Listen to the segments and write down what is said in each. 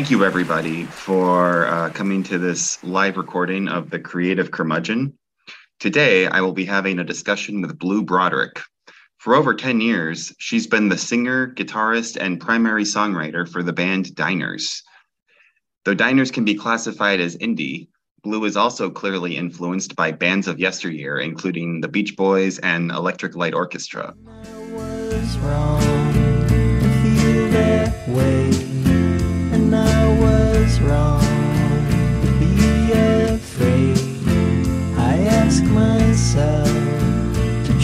Thank you, everybody, for uh, coming to this live recording of the Creative Curmudgeon. Today, I will be having a discussion with Blue Broderick. For over 10 years, she's been the singer, guitarist, and primary songwriter for the band Diners. Though Diners can be classified as indie, Blue is also clearly influenced by bands of yesteryear, including the Beach Boys and Electric Light Orchestra.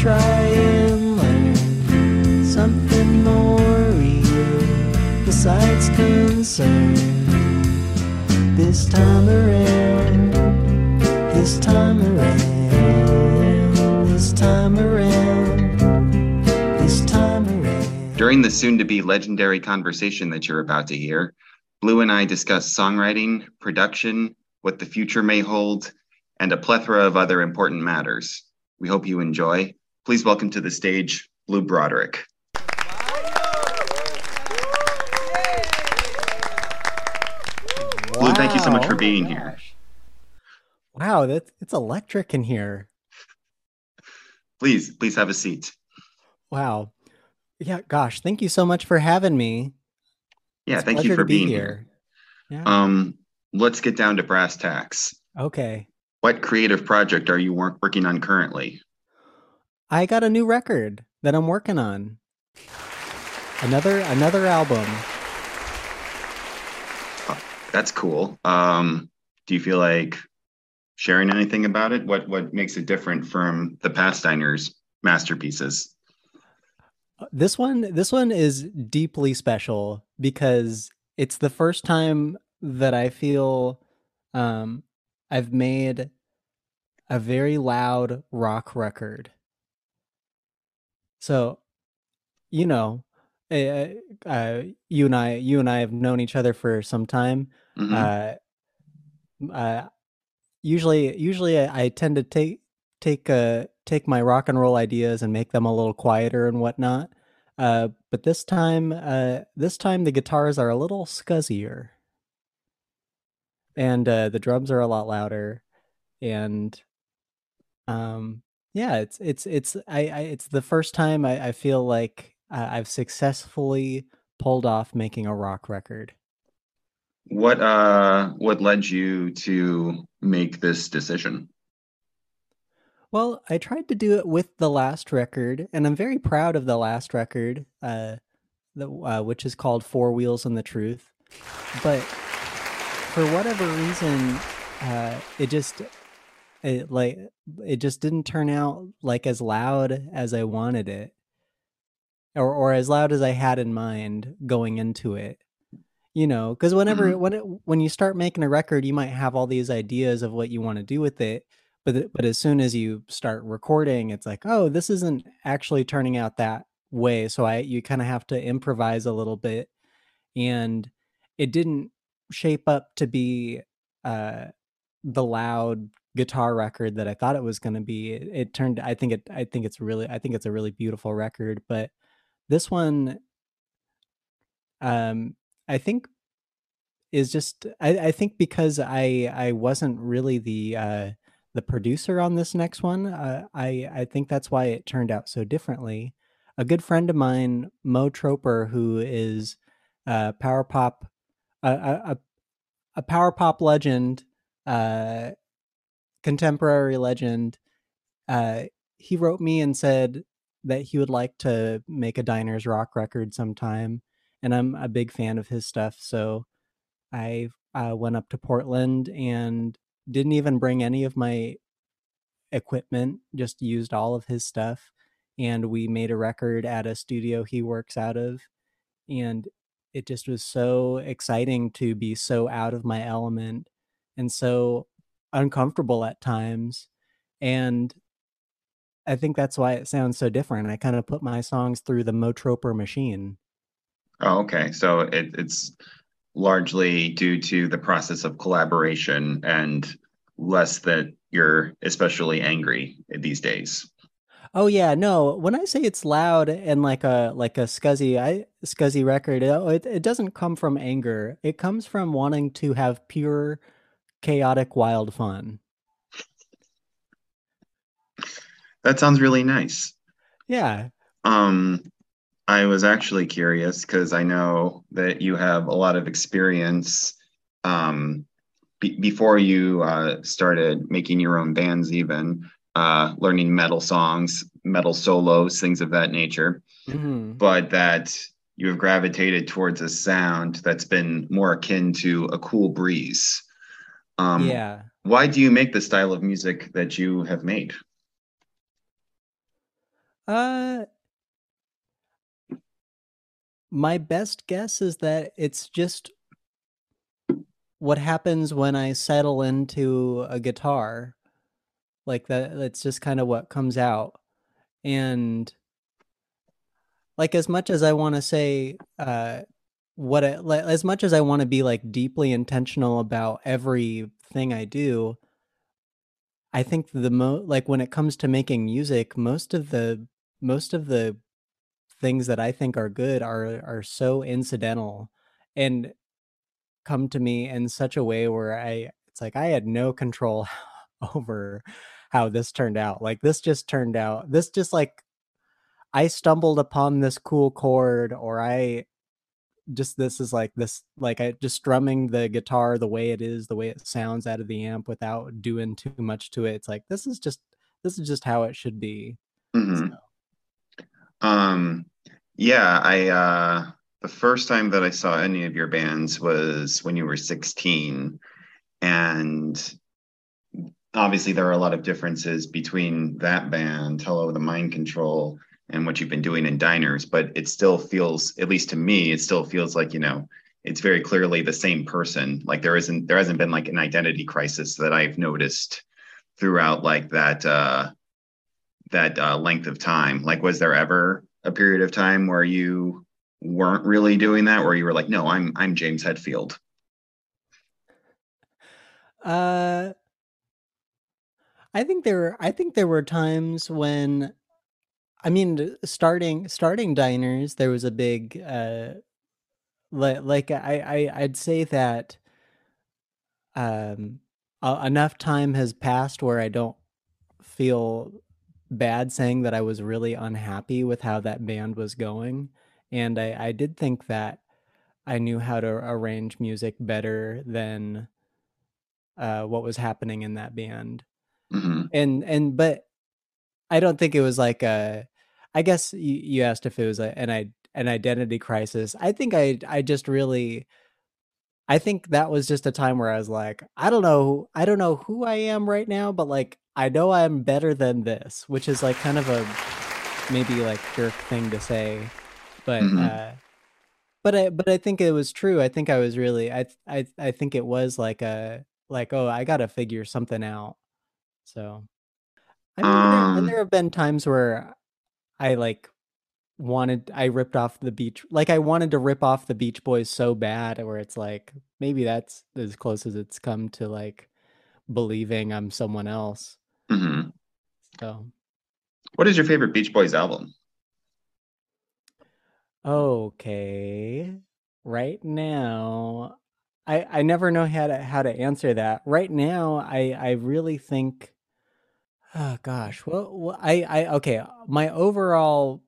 Try and learn something more real besides concern. This time around, this time around, this time around, this time around. During the soon to be legendary conversation that you're about to hear, Blue and I discuss songwriting, production, what the future may hold, and a plethora of other important matters. We hope you enjoy. Please welcome to the stage Blue Broderick. Blue, thank you so much for being here. Wow, that's it's electric in here. Please, please have a seat. Wow. Yeah, gosh, thank you so much for having me. Yeah, It's thank you for be being here. Yeah. Um, let's get down to brass tacks. okay. What creative project are you working on currently? I got a new record that I'm working on. Another another album. That's cool. Um, do you feel like sharing anything about it? What what makes it different from the past diners masterpieces? This one this one is deeply special because it's the first time that I feel um I've made a very loud rock record. So, you know, uh, uh, you and I you and I have known each other for some time. Mhm. Uh, uh, usually usually I, I tend to take take uh take my rock and roll ideas and make them a little quieter and whatnot. Uh, but this time, uh, this time the guitars are a little scuzzier, and uh, the drums are a lot louder, and um, yeah, it's it's it's I, I it's the first time I, I feel like uh, I've successfully pulled off making a rock record. What uh what led you to make this decision? Well, I tried to do it with the last record, and I'm very proud of the last record, uh, the, uh, which is called Four Wheels and the Truth. But for whatever reason, uh, it just it like it just didn't turn out like as loud as I wanted it, or or as loud as I had in mind going into it. You know, because whenever Mhm. when it, when you start making a record, you might have all these ideas of what you want to do with it, but but as soon as you start recording, it's like, oh, this isn't actually turning out that way. So I you kind of have to improvise a little bit, and it didn't shape up to be uh, the loud guitar record that I thought it was going to be. It, it turned. I think it. I think it's really. I think it's a really beautiful record. But this one, um, I think is just. I, I think because I I wasn't really the uh, the producer on this next one. Uh, I I think that's why it turned out so differently. A good friend of mine, Mo Troper, who is uh, power pop, a, a a- a power pop legend, uh, contemporary legend. Uh, he wrote me and said that he would like to make a diners rock record sometime, and I'm a big fan of his stuff. So I uh, went up to Portland and didn't even bring any of my equipment, just used all of his stuff. And we made a record at a studio he works out of. And it just was so exciting to be so out of my element and so uncomfortable at times. And I think that's why it sounds so different. I kind of put my songs through the Mo Troper machine. Oh, okay. So it, it's largely due to the process of collaboration and less that you're especially angry these days. Oh yeah, no. When I say it's loud and like a like a scuzzy I scuzzy record, it, it doesn't come from anger. It comes from wanting to have pure chaotic wild fun. That sounds really nice. Yeah. Um I was actually curious because I know that you have a lot of experience um be before you uh started making your own bands even uh, learning metal songs, metal solos, things of that nature, mm-hmm. but that you have gravitated towards a sound that's been more akin to a cool breeze. Um, yeah. Why do you make the style of music that you have made? Uh, my best guess is that it's just what happens when I settle into a guitar. Like that that's just kind of what comes out. And like as much as i want to say uh what I, as much as i want to be like deeply intentional about everything i do i think the mo like when it comes to making music most of the most of the things that i think are good are are so incidental and come to me in such a way where i it's like i had no control over how this turned out. Like this just turned out. This just like I stumbled upon this cool chord or I just this is like this like I just strumming the guitar the way it is, the way it sounds out of the amp without doing too much to it. It's like this is just this is just how it should be. Mm-hmm. So. Um yeah, I uh the first time that I saw any of your bands was when you were 16 and obviously there are a lot of differences between that band, Hello the Mind Control, and what you've been doing in diners, but it still feels, at least to me, it still feels like, you know, it's very clearly the same person. Like there isn't there hasn't been like an identity crisis that I've noticed throughout like that uh that uh length of time. Like was there ever a period of time where you weren't really doing that where you were like, no, I'm I'm James Hetfield? Uh I think there I think there were times when I mean starting starting diners there was a big uh like like I, I I'd say that um enough time has passed where I don't feel bad saying that I was really unhappy with how that band was going and I I did think that I knew how to arrange music better than uh what was happening in that band Mm-hmm. And and but I don't think it was like a. I guess you, you asked if it was a, an an identity crisis. I think I I just really. I think that was just a time where I was like, I don't know, I don't know who I am right now, but like I know I'm better than this, which is like kind of a maybe like jerk thing to say, but mm-hmm. uh but I but I think it was true. I think I was really I I I think it was like a like oh I got to figure something out so, I mean, um, there, there have been times where I like wanted, I ripped off the beach, like I wanted to rip off the Beach Boys so bad, where it's like maybe that's as close as it's come to like believing I'm someone else. Mm-hmm. So, what is your favorite Beach Boys album? Okay, right now, I I never know how to how to answer that. Right now, I I really think Oh gosh. Well, well, I I okay, my overall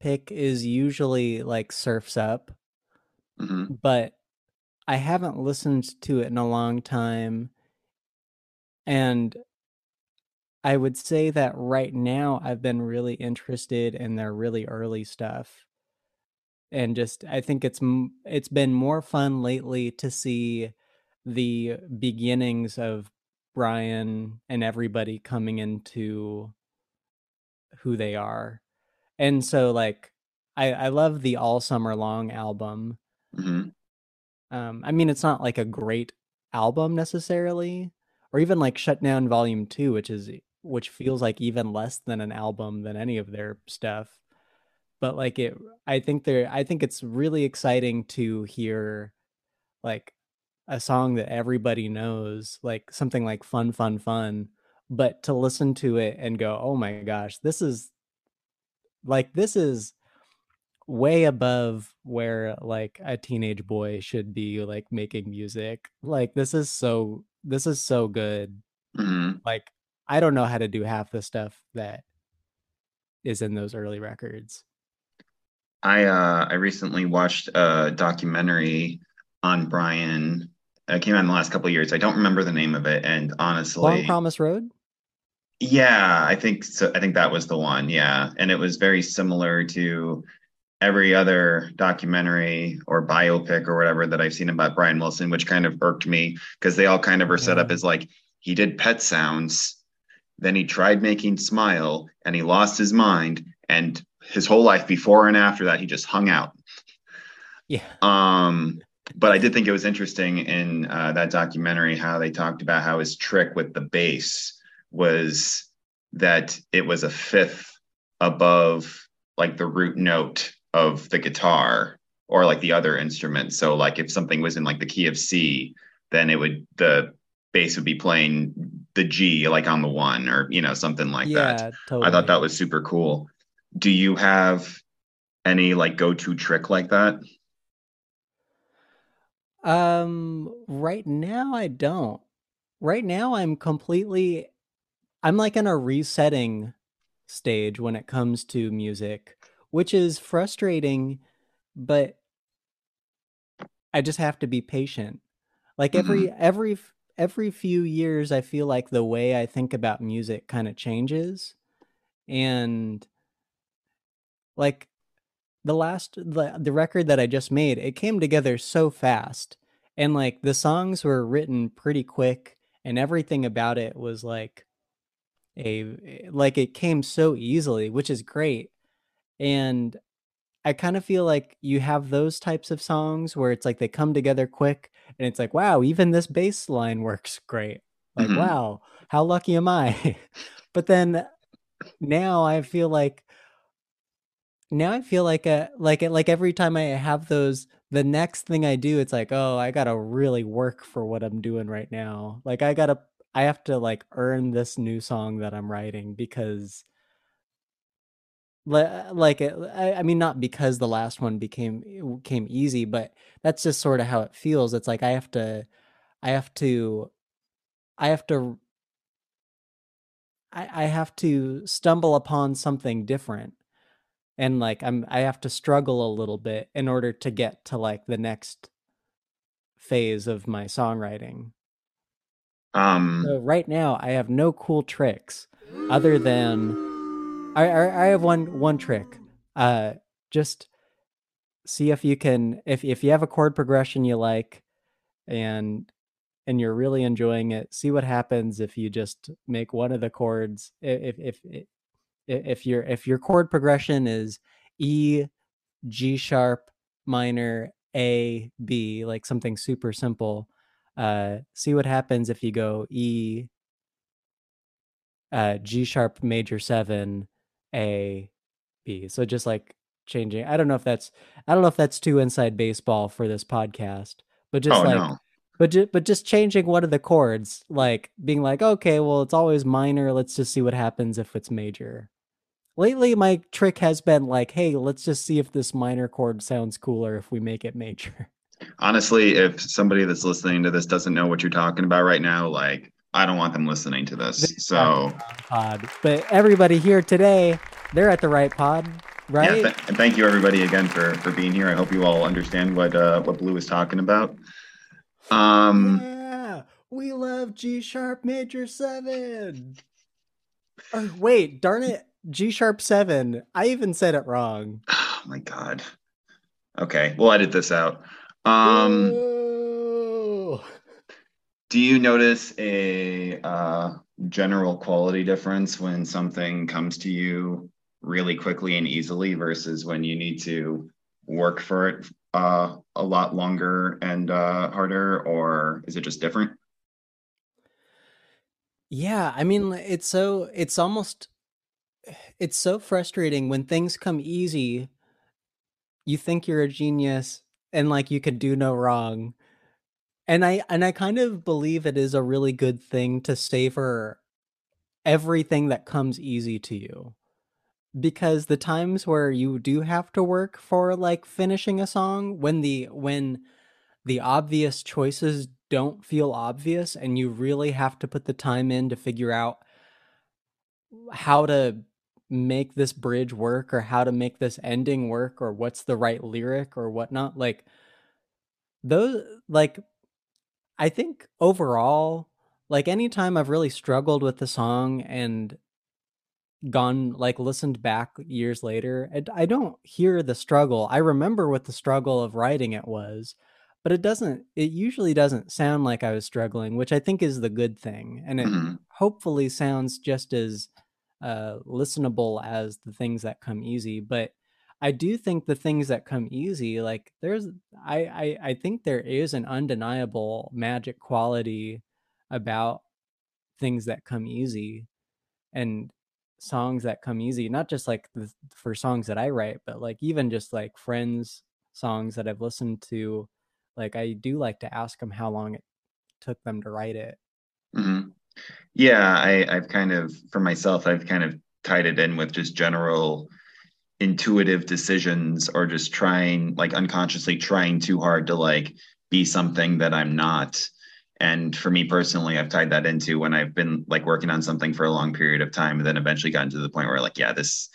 pick is usually like Surfs Up. Mm-hmm. But I haven't listened to it in a long time. And I would say that right now I've been really interested in their really early stuff. And just I think it's it's been more fun lately to see the beginnings of Brian and everybody coming into who they are. And so like I I love the All Summer Long album. Mm-hmm. Um I mean it's not like a great album necessarily or even like Shut Down Volume 2 which is which feels like even less than an album than any of their stuff. But like it I think they're I think it's really exciting to hear like a song that everybody knows, like something like "Fun, Fun, Fun," but to listen to it and go, "Oh my gosh, this is like this is way above where like a teenage boy should be like making music. Like this is so this is so good. Mhm. Like I don't know how to do half the stuff that is in those early records. I uh I recently watched a documentary on Brian. It came out in the last couple of years. I don't remember the name of it, and honestly, Long Promised Road? yeah, I think so. I think that was the one. Yeah, and it was very similar to every other documentary or biopic or whatever that I've seen about Brian Wilson, which kind of irked me because they all kind of are set up as like he did pet sounds, then he tried making Smile, and he lost his mind, and his whole life before and after that, he just hung out. Yeah. Um, but I did think it was interesting in uh, that documentary how they talked about how his trick with the bass was that it was a fifth above like the root note of the guitar or like the other instrument. So like if something was in like the key of C, then it would the bass would be playing the G like on the one or you know something like that. totally. I thought that was super cool. Do you have any like go-to trick like that? Um right now I don't. Right now I'm completely I'm like in a resetting stage when it comes to music, which is frustrating, but I just have to be patient. Like every every f- every few years I feel like the way I think about music kind of changes and like the last the, the record that I just made, it came together so fast. And like the songs were written pretty quick and everything about it was like a eh, like it came so easily, which is great. And I kind of feel like you have those types of songs where it's like they come together quick and it's like, wow, even this bass line works great. Like, Mhm. wow, how lucky am I? but then now I feel like now I feel like a like it like every time I have those the next thing I do it's like oh I got to really work for what I'm doing right now like I got to I have to like earn this new song that I'm writing because like I, I mean not because the last one became came easy but that's just sort of how it feels it's like I have to I have to I have to I, I have to stumble upon something different and like I'm I have to struggle a little bit in order to get to like the next phase of my songwriting. Um, So right now I have no cool tricks other than I I, I have one one trick. Uh just see if you can if if you have a chord progression you like and and you're really enjoying it, see what happens if you just make one of the chords if if if if your if your chord progression is E, G sharp, minor, A, B, like something super simple, uh, see what happens if you go E, uh, G sharp major seven, A, B. So just like changing. I don't know if that's I don't know if that's too inside baseball for this podcast, but just oh like no. but ju- but just changing one of the chords, like being like, okay, well, it's always minor. Let's just see what happens if it's major. Lately, my trick has been like, hey, let's just see if this minor chord sounds cooler if we make it major. Honestly, if somebody that's listening to this doesn't know what you're talking about right now, like I don't want them listening to this. So Pod, but everybody here today, they're at the right pod, right? yeah, th- and thank you everybody again for for being here. I hope you all understand what uh what Blue is talking about. Um, yeah, we love G sharp major seven. Oh, wait, darn it, G sharp seven. I even said it wrong. oh my God. Okay, we'll edit this out. Um, Whoa. Do you notice a uh general quality difference when something comes to you really quickly and easily versus when you need to work for it uh a lot longer and uh harder, or is it just different? Yeah, I mean, it's so it's almost it's so frustrating when things come easy. You think you're a genius and like you could do no wrong. And I and I kind of believe it is a really good thing to savor everything that comes easy to you. Because the times where you do have to work for like finishing a song when the when the obvious choices don't feel obvious and you really have to put the time in to figure out how to make this bridge work or how to make this ending work or what's the right lyric or whatnot like those like i think overall like anytime i've really struggled with the song and gone like listened back years later I, I don't hear the struggle i remember what the struggle of writing it was but it doesn't it usually doesn't sound like i was struggling which i think is the good thing and it mm-hmm. hopefully sounds just as uh listenable as the things that come easy but i do think the things that come easy like there's i i, I think there is an undeniable magic quality about things that come easy and songs that come easy not just like the, for songs that i write but like even just like friends songs that i've listened to like i do like to ask them how long it took them to write it mm-hmm. yeah i i've kind of for myself i've kind of tied it in with just general intuitive decisions or just trying like unconsciously trying too hard to like be something that i'm not and for me personally, I've tied that into when I've been like working on something for a long period of time, and then eventually gotten to the point where like, yeah, this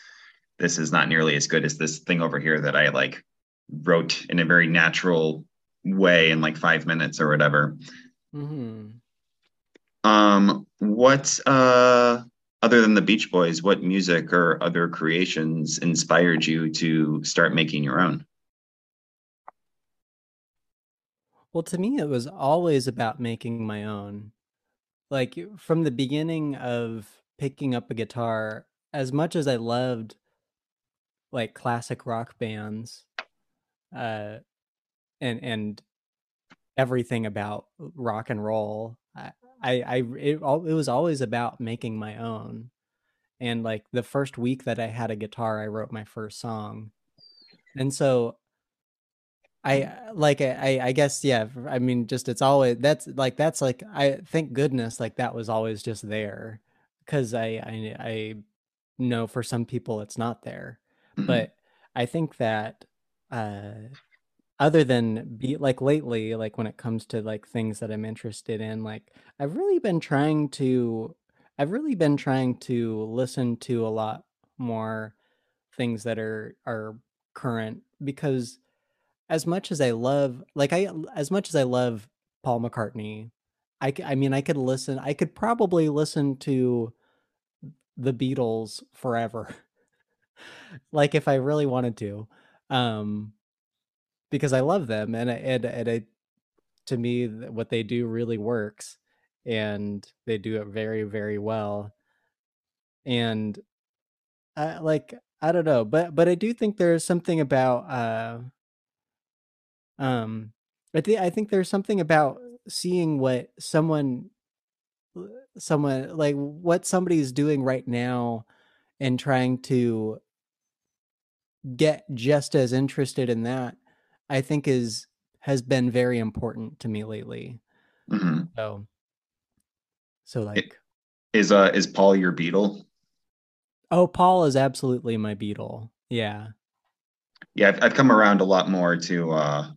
this is not nearly as good as this thing over here that I like wrote in a very natural way in like five minutes or whatever. Mm-hmm. Um, what uh other than the Beach Boys, what music or other creations inspired you to start making your own? Well, to me, it was always about making my own. Like from the beginning of picking up a guitar, as much as I loved like classic rock bands, uh, and and everything about rock and roll, I I, I it, it was always about making my own. And like the first week that I had a guitar, I wrote my first song. And so I uh, like I I guess yeah I mean just it's always that's like that's like I thank goodness like that was always just there cuz I I I know for some people it's not there mm-hmm. but I think that uh other than be like lately like when it comes to like things that I'm interested in like I've really been trying to I've really been trying to listen to a lot more things that are are current because as much as I love like I as much as I love Paul McCartney, I I mean I could listen I could probably listen to the Beatles forever. like if I really wanted to. Um because I love them and and and I, to me what they do really works and they do it very very well. And I like I don't know, but but I do think there's something about uh um, I think I think there's something about seeing what someone someone like what somebody's doing right now and trying to get just as interested in that i think is has been very important to me lately mm-hmm. so so like it, is uh is paul your beatle oh paul is absolutely my beatle yeah yeah I've, I've come around a lot more to uh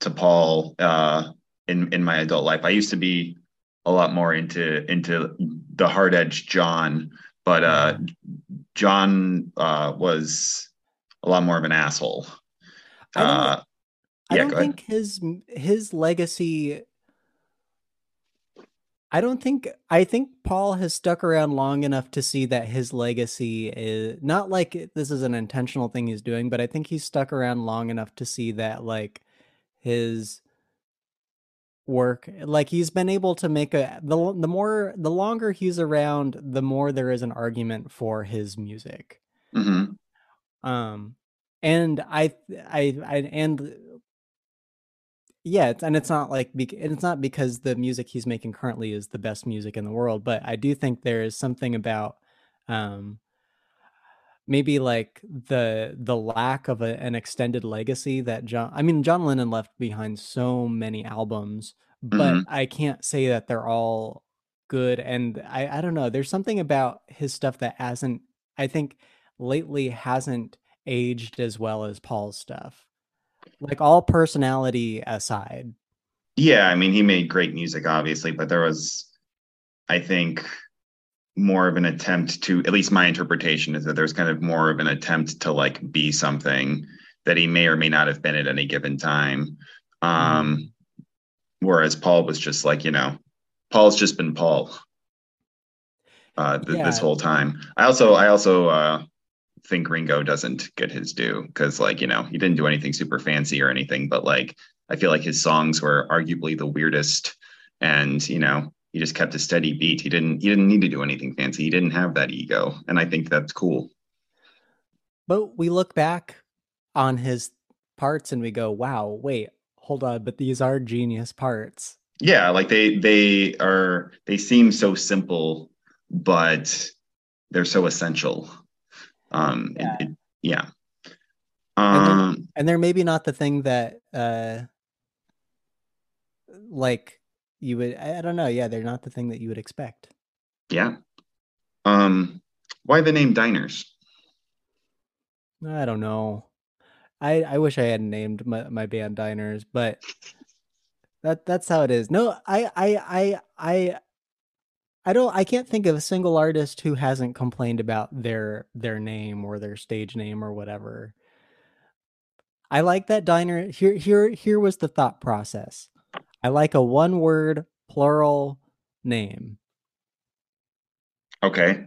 to Paul uh, in in my adult life. I used to be a lot more into into the hard edge John, but uh, John uh, was a lot more of an asshole. Uh, I don't think his his legacy. I don't think I think Paul has stuck around long enough to see that his legacy is not like this is an intentional thing he's doing, but I think he's stuck around long enough to see that like his work like he's been able to make a the the more the longer he's around the more there is an argument for his music mm-hmm. um and I, I i and yeah and it's not like it's not because the music he's making currently is the best music in the world but i do think there is something about um maybe like the the lack of a, an extended legacy that John I mean John Lennon left behind so many albums but mm-hmm. I can't say that they're all good and I I don't know, there's something about his stuff that hasn't I think lately hasn't aged as well as Paul's stuff. Like all personality aside. Yeah, I mean he made great music obviously, but there was I think more of an attempt to at least my interpretation is that there's kind of more of an attempt to like be something that he may or may not have been at any given time. Um mm whereas Paul was just like, you know, Paul's just been Paul uh, th- yeah. this whole time. I also I also uh, think Ringo doesn't get his due because like you know he didn't do anything super fancy or anything, but like I feel like his songs were arguably the weirdest, and you know he just kept a steady beat. He didn't he didn't need to do anything fancy. He didn't have that ego, and I think that's cool. But we look back on his parts and we go, "Wow, wait, hold on, but these are genius parts." yeah like they they are they seem so simple but they're so essential um yeah, it, it, yeah. um and they're, and they're, maybe not the thing that uh like you would i don't know. Yeah they're not the thing that you would expect. Yeah. Um why the name diners? I don't know. I i wish i had named my, my band diners but that that's how it is. No, I I I I I don't I can't think of a single artist who hasn't complained about their their name or their stage name or whatever. I like that diner here here here was the thought process. I like a one word plural name. Okay.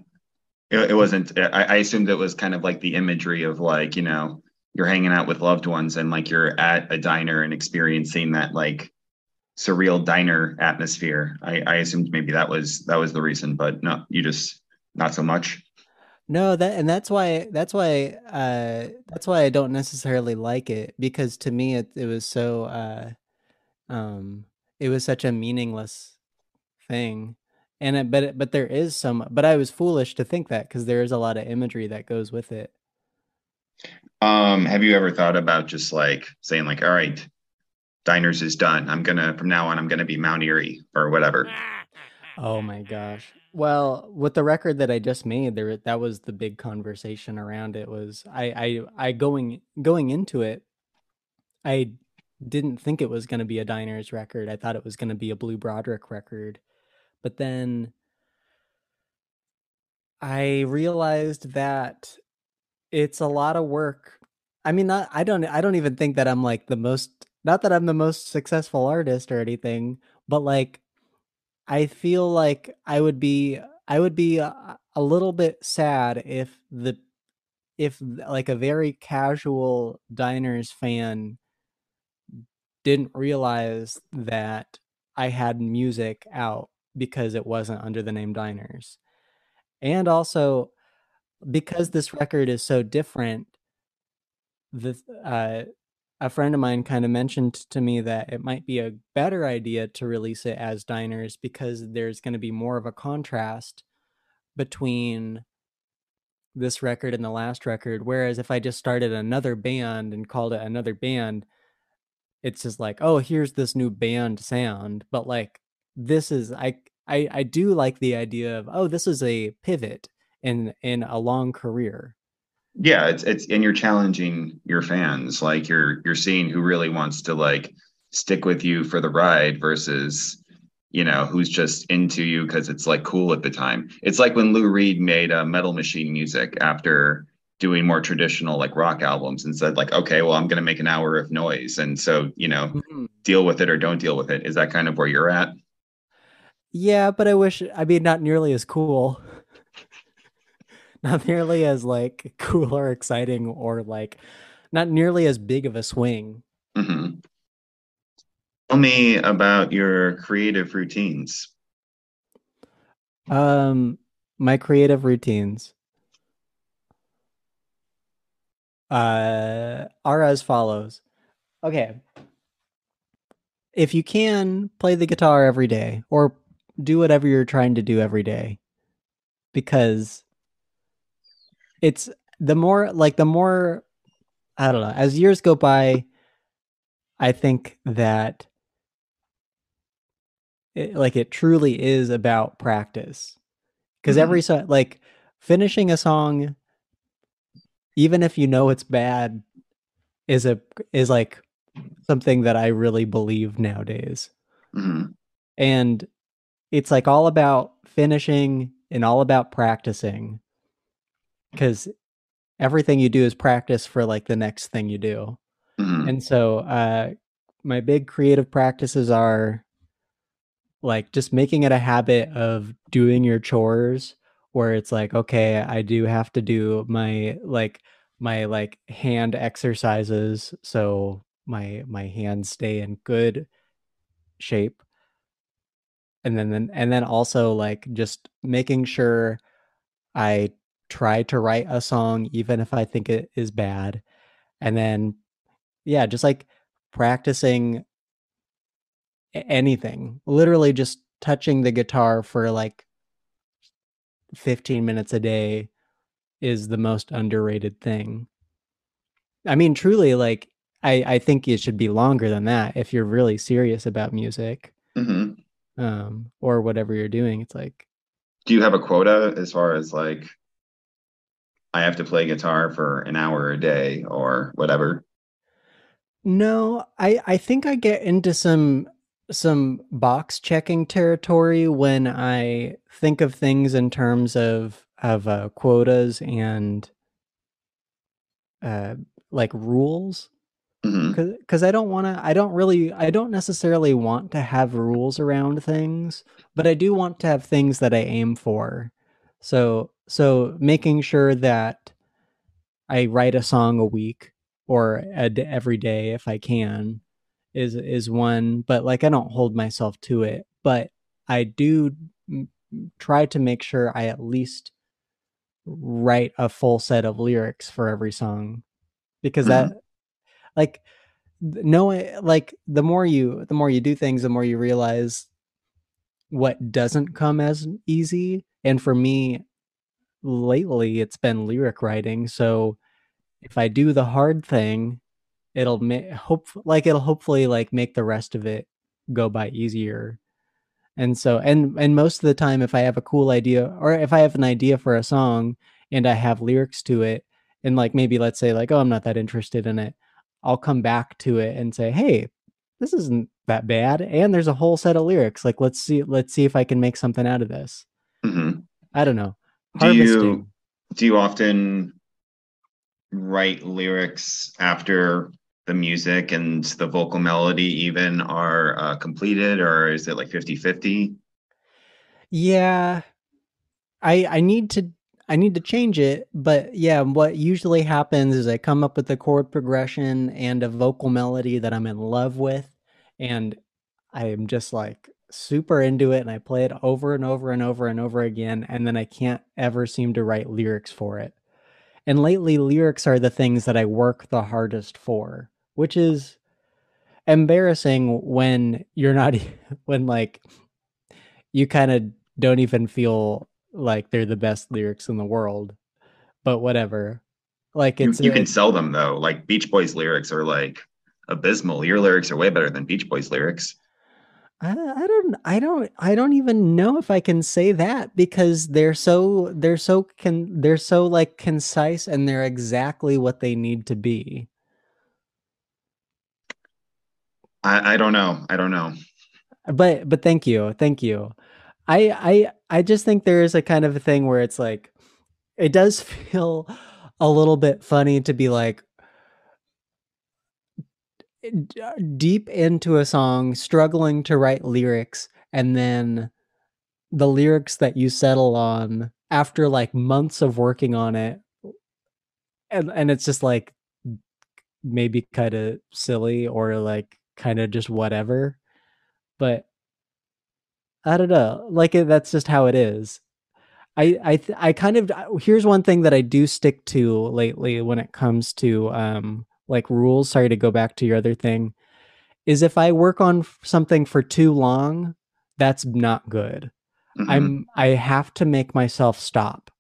It, it wasn't I, I assumed it was kind of like the imagery of like, you know, you're hanging out with loved ones and like you're at a diner and experiencing that like surreal diner atmosphere. I, I assumed maybe that was that was the reason, but no, you just not so much. No, that and that's why that's why uh that's why I don't necessarily like it because to me it it was so uh um it was such a meaningless thing. And it, but but there is some but I was foolish to think that because there is a lot of imagery that goes with it. Um have you ever thought about just like saying like all right, diners is done. I'm gonna from now on I'm gonna be Mount Eerie or whatever. Oh my gosh. Well, with the record that I just made, there that was the big conversation around it was I I I going going into it, I didn't think it was gonna be a diners record. I thought it was gonna be a Blue Broderick record. But then I realized that it's a lot of work. I mean, I don't I don't even think that I'm like the most not that I'm the most successful artist or anything, but like I feel like I would be I would be a, a little bit sad if the if like a very casual diners fan didn't realize that I had music out because it wasn't under the name diners. And also because this record is so different the uh a friend of mine kind of mentioned to me that it might be a better idea to release it as diners because there's going to be more of a contrast between this record and the last record whereas if i just started another band and called it another band it's just like oh here's this new band sound but like this is i i, I do like the idea of oh this is a pivot in in a long career yeah it's it's and you're challenging your fans like you're you're seeing who really wants to like stick with you for the ride versus you know who's just into you because it's like cool at the time. It's like when lou reed made uh, metal machine music after doing more traditional like rock albums and said like okay well i'm going to make an hour of noise. And so you know mm-hmm. deal with it or don't deal with it. Is that kind of where you're at? Yeah but i wish i mean not nearly as cool not nearly as like cool or exciting or like not nearly as big of a swing. Mm-hmm. Tell me about your creative routines. Um, my creative routines uh, are as follows. Okay. If you can, play the guitar every day or do whatever you're trying to do every day because it's the more like the more I don't know, as years go by, I think that it, like it truly is about practice because mm-hmm. every song like finishing a song even if you know it's bad is a is like something that i really believe nowadays mm-hmm. and it's like all about finishing and all about practicing because everything you do is practice for like the next thing you do mm-hmm. and so uh my big creative practices are like just making it a habit of doing your chores where it's like okay i do have to do my like my like hand exercises so my my hands stay in good shape and then, then and then also like just making sure i try to write a song even if i think it is bad and then yeah just like practicing anything, literally just touching the guitar for like 15 minutes a day is the most underrated thing. I mean, truly, like, I, I think it should be longer than that if you're really serious about music mm-hmm. um, or whatever you're doing. It's like, do you have a quota as far as like, I have to play guitar for an hour a day or whatever? No, I I think I get into some some box checking territory when I think of things in terms of of uh, quotas and uh, like rules. Because mm-hmm. I don't want to, I don't really, I don't necessarily want to have rules around things, but I do want to have things that I aim for. So, so making sure that I write a song a week or a, every day if I can, is is one, but like I don't hold myself to it, but I do try to make sure I at least write a full set of lyrics for every song because mm-hmm. that like no like the more you the more you do things the more you realize what doesn't come as easy and for me lately it's been lyric writing so if i do the hard thing it'll make hope like it'll hopefully like make the rest of it go by easier. And so and and most of the time if i have a cool idea or if i have an idea for a song and i have lyrics to it and like maybe let's say like oh i'm not that interested in it i'll come back to it and say hey this isn't that bad and there's a whole set of lyrics like let's see let's see if i can make something out of this. Mm-hmm. i don't know do you do you often write lyrics after the music and the vocal melody even are uh, completed or is it like 50 50 yeah. I i need to i need to change it but yeah what usually happens is i come up with a chord progression and a vocal melody that i'm in love with and i am just like super into it and i play it over and over and over and over again and then i can't ever seem to write lyrics for it. And lately lyrics are the things that i work the hardest for which is embarrassing when you're not when like you kind of don't even feel like they're the best lyrics in the world but whatever. Like it's you, you can sell them though. Like beach boys lyrics are like abysmal. Your lyrics are way better than beach boys lyrics I, I don't I don't I don't even know if I can say that because they're so they're so can they're so like concise and they're exactly what they need to be. I, I don't know. I don't know. But but thank you. Thank you. I I I just think there is a kind of a thing where it's like it does feel a little bit funny to be like deep into a song, struggling to write lyrics, and then the lyrics that you settle on after like months of working on it and and it's just like maybe kind of silly or like kind of just whatever. But I don't know. Like that's just how it is. I I th- I kind of here's one thing that I do stick to lately when it comes to um like rules. Sorry to go back to your other thing. Is if I work on something for too long, that's not good. Mm-hmm. I'm I have to make myself stop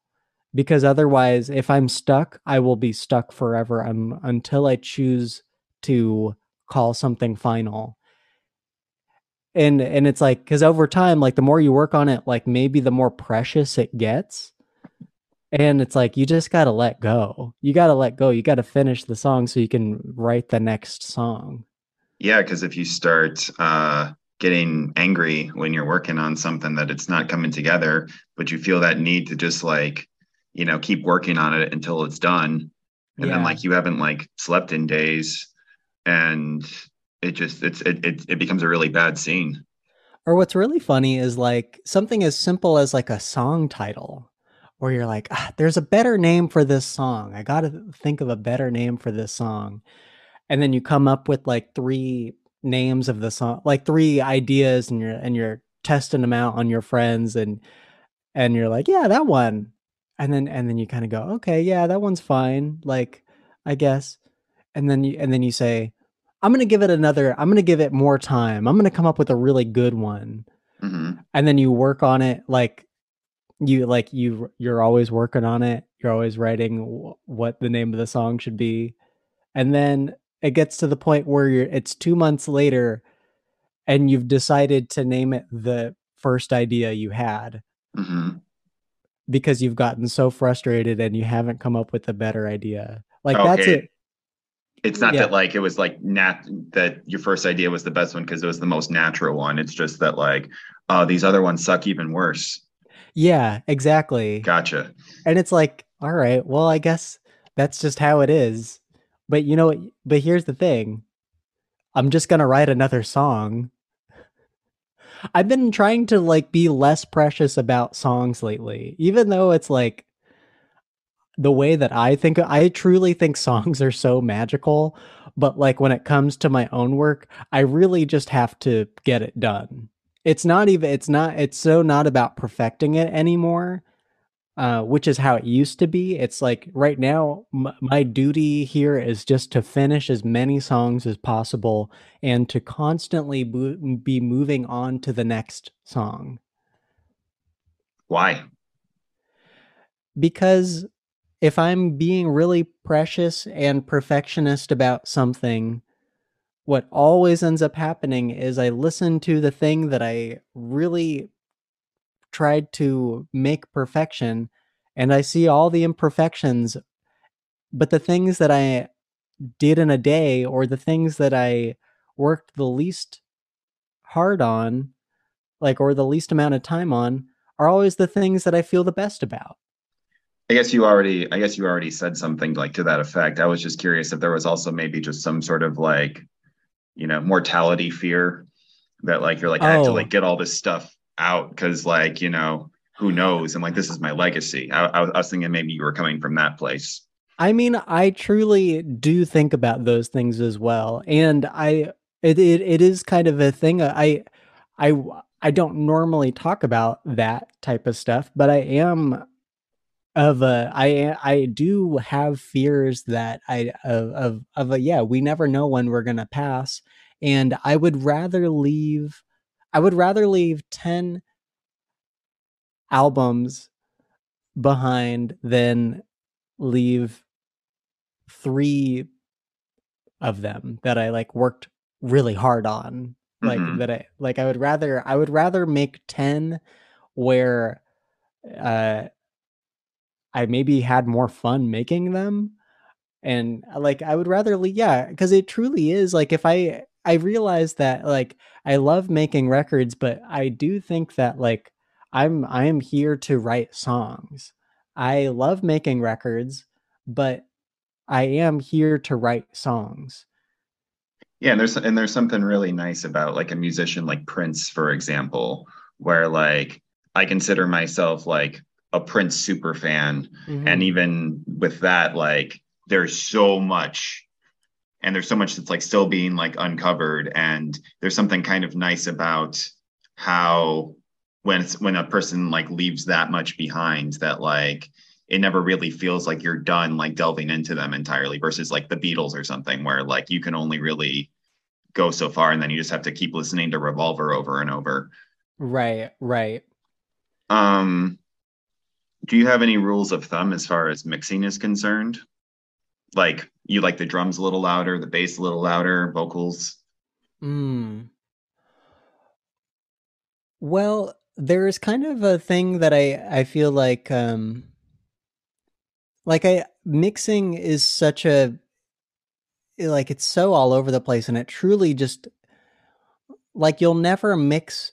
because otherwise if I'm stuck, I will be stuck forever um, until I choose to call something final. and and it's like because over time like the more you work on it like maybe the more precious it gets and it's like you just got to let go. You got to let go. You got to finish the song so you can write the next song. Yeah because if you start uh getting angry when you're working on something that it's not coming together but you feel that need to just like you know keep working on it until it's done and yeah. then like you haven't like slept in days and it just it's it, it it becomes a really bad scene. Or what's really funny is like something as simple as like a song title where you're like ah, there's a better name for this song. I gotta think of a better name for this song. And then you come up with like three names of the song like three ideas and you're and you're testing them out on your friends and and you're like yeah that one. And then and then you kind of go okay yeah that one's fine like i guess. And then you and then you say i'm gonna give it another i'm gonna give it more time. I'm gonna come up with a really good one. Mm-hmm. and then you work on it like you like you you're always working on it you're always writing w- what the name of the song should be and then it gets to the point where you're it's two months later and you've decided to name it the first idea you had mm-hmm because you've gotten so frustrated and you haven't come up with a better idea. Like okay. that's it. It's not yeah. that like it was like nat that your first idea was the best one because it was the most natural one. It's just that like, oh, these other ones suck even worse. Yeah, exactly. Gotcha. And it's like, all right, well, I guess that's just how it is. But you know, but here's the thing. I'm just gonna write another song I've been trying to like be less precious about songs lately, even though it's like the way that I think I truly think songs are so magical, but like when it comes to my own work, I really just have to get it done. It's not even it's not it's so not about perfecting it anymore uh, which is how it used to be. It's like right now, m- my duty here is just to finish as many songs as possible and to constantly bo- be moving on to the next song. Why? Because if I'm being really precious and perfectionist about something, what always ends up happening is I listen to the thing that I really tried to make perfection and I see all the imperfections, but the things that I did in a day or the things that I worked the least hard on, like, or the least amount of time on, are always the things that I feel the best about. I guess you already I guess you already said something like to that effect. I was just curious if there was also maybe just some sort of like, you know, mortality fear that like you're like oh. I have to like oh. get all this stuff out because like you know who knows and like this is my legacy I, I, was thinking maybe you were coming from that place i mean i truly do think about those things as well and i it, it, it is kind of a thing i i i don't normally talk about that type of stuff but i am of a i i do have fears that i of of, of a yeah we never know when we're gonna pass and i would rather leave I would rather leave 10 albums behind than leave three of them that I like worked really hard on. Like mm-hmm. that I like I would rather I would rather make 10 where uh I maybe had more fun making them and uh, like I would rather yeah because it truly is like if I I realized that like I love making records, but I do think that like I'm I am here to write songs. I love making records, but I am here to write songs. Yeah, and there's and there's something really nice about like a musician like Prince, for example, where like I consider myself like a Prince super fan, mm-hmm. and even with that, like there's so much and there's so much that's like still being like uncovered and there's something kind of nice about how when it's when a person like leaves that much behind that like it never really feels like you're done like delving into them entirely versus like the Beatles or something where like you can only really go so far and then you just have to keep listening to Revolver over and over. Right, right. Um do you have any rules of thumb as far as mixing is concerned? like you like the drums a little louder, the bass a little louder, vocals? Mm. Well, there's kind of a thing that I I feel like um like I mixing is such a like it's so all over the place and it truly just like you'll never mix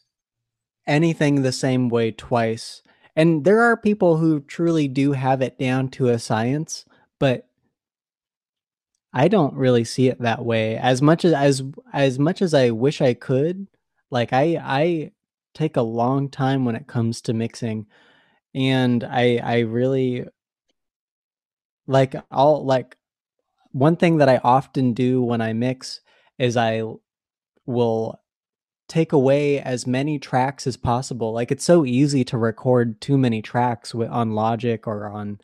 anything the same way twice. And there are people who truly do have it down to a science, but I don't really see it that way. As much as as as much as I wish I could, like I I take a long time when it comes to mixing and I I really like I'll like one thing that I often do when I mix is I will take away as many tracks as possible. Like it's so easy to record too many tracks on Logic or on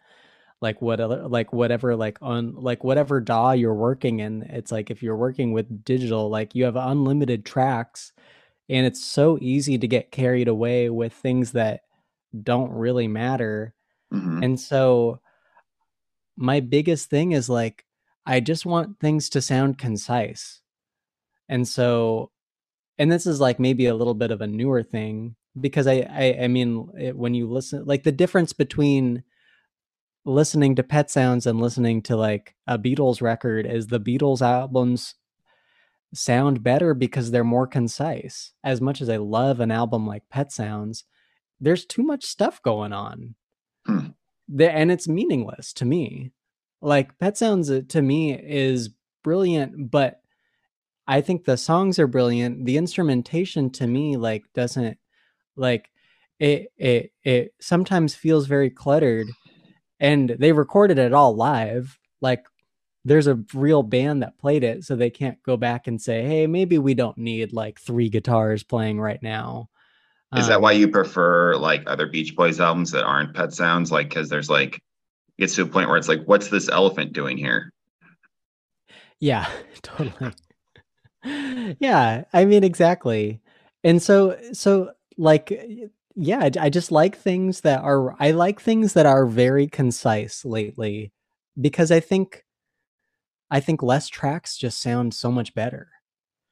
like whatever like whatever like on like whatever DAW you're working in. It's like if you're working with digital, like you have unlimited tracks and it's so easy to get carried away with things that don't really matter. Mm-hmm. And so my biggest thing is like I just want things to sound concise. And so and this is like maybe a little bit of a newer thing because I I, I mean it, when you listen like the difference between listening to Pet Sounds and listening to like a Beatles record is the Beatles albums sound better because they're more concise. As much as I love an album like Pet Sounds, there's too much stuff going on. Hmm. and it's meaningless to me. Like Pet Sounds uh, to me is brilliant, but I think the songs are brilliant. The instrumentation to me like doesn't like it it it sometimes feels very cluttered and they recorded it all live. Like there's a real band that played it so they can't go back and say, "Hey, maybe we don't need like three guitars playing right now." Is um, that why you prefer like other Beach Boys albums that aren't Pet Sounds like cuz there's like gets to a point where it's like what's this elephant doing here? Yeah, totally yeah, I mean exactly. And so so like yeah, I just like things that are I like things that are very concise lately because I think I think less tracks just sound so much better.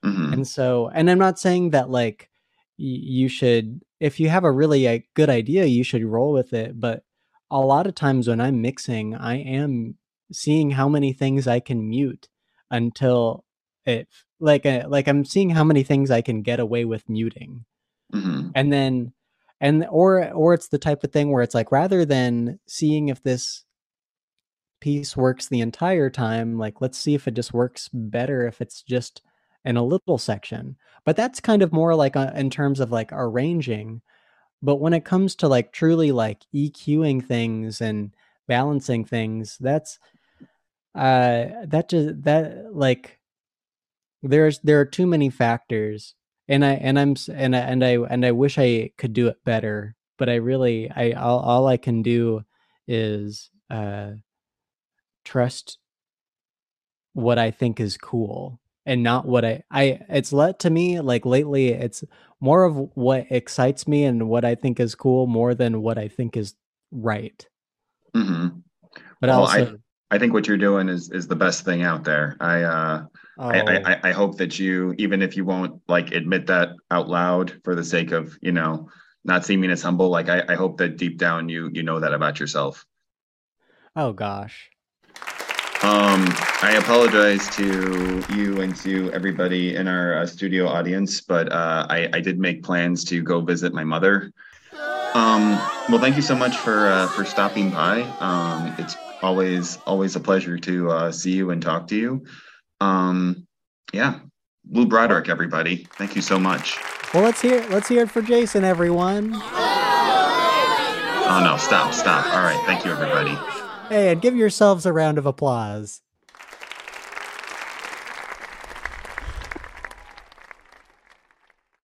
Mm-hmm. And so and I'm not saying that like you should if you have a really a good idea you should roll with it but a lot of times when i'm mixing i am seeing how many things i can mute until it like a, uh, like I'm seeing how many things I can get away with muting. Mm-hmm. And then and or or it's the type of thing where it's like rather than seeing if this piece works the entire time, like let's see if it just works better if it's just in a little section. But that's kind of more like uh, in terms of like arranging. But when it comes to like truly like EQing things and balancing things, that's uh that just that like there's there are too many factors and i and i'm and i and i and i wish i could do it better but i really i all, all i can do is uh trust what i think is cool and not what i i it's let to me like lately it's more of what excites me and what i think is cool more than what i think is right mm-hmm. but well, also I, I think what you're doing is is the best thing out there i uh Oh. I, I, I hope that you, even if you won't like admit that out loud for the sake of, you know, not seeming as humble, like I, I hope that deep down you you know that about yourself. Oh gosh. Um, I apologize to you and to everybody in our uh, studio audience, but uh, I, I did make plans to go visit my mother. Um, well, thank you so much for uh, for stopping by. Um, it's always always a pleasure to uh, see you and talk to you. Um, yeah, Blue Broderick, everybody. Thank you so much. Well, let's hear let's hear it for Jason, everyone. Oh no! Stop! Stop! All right. Thank you, everybody. Hey, and give yourselves a round of applause.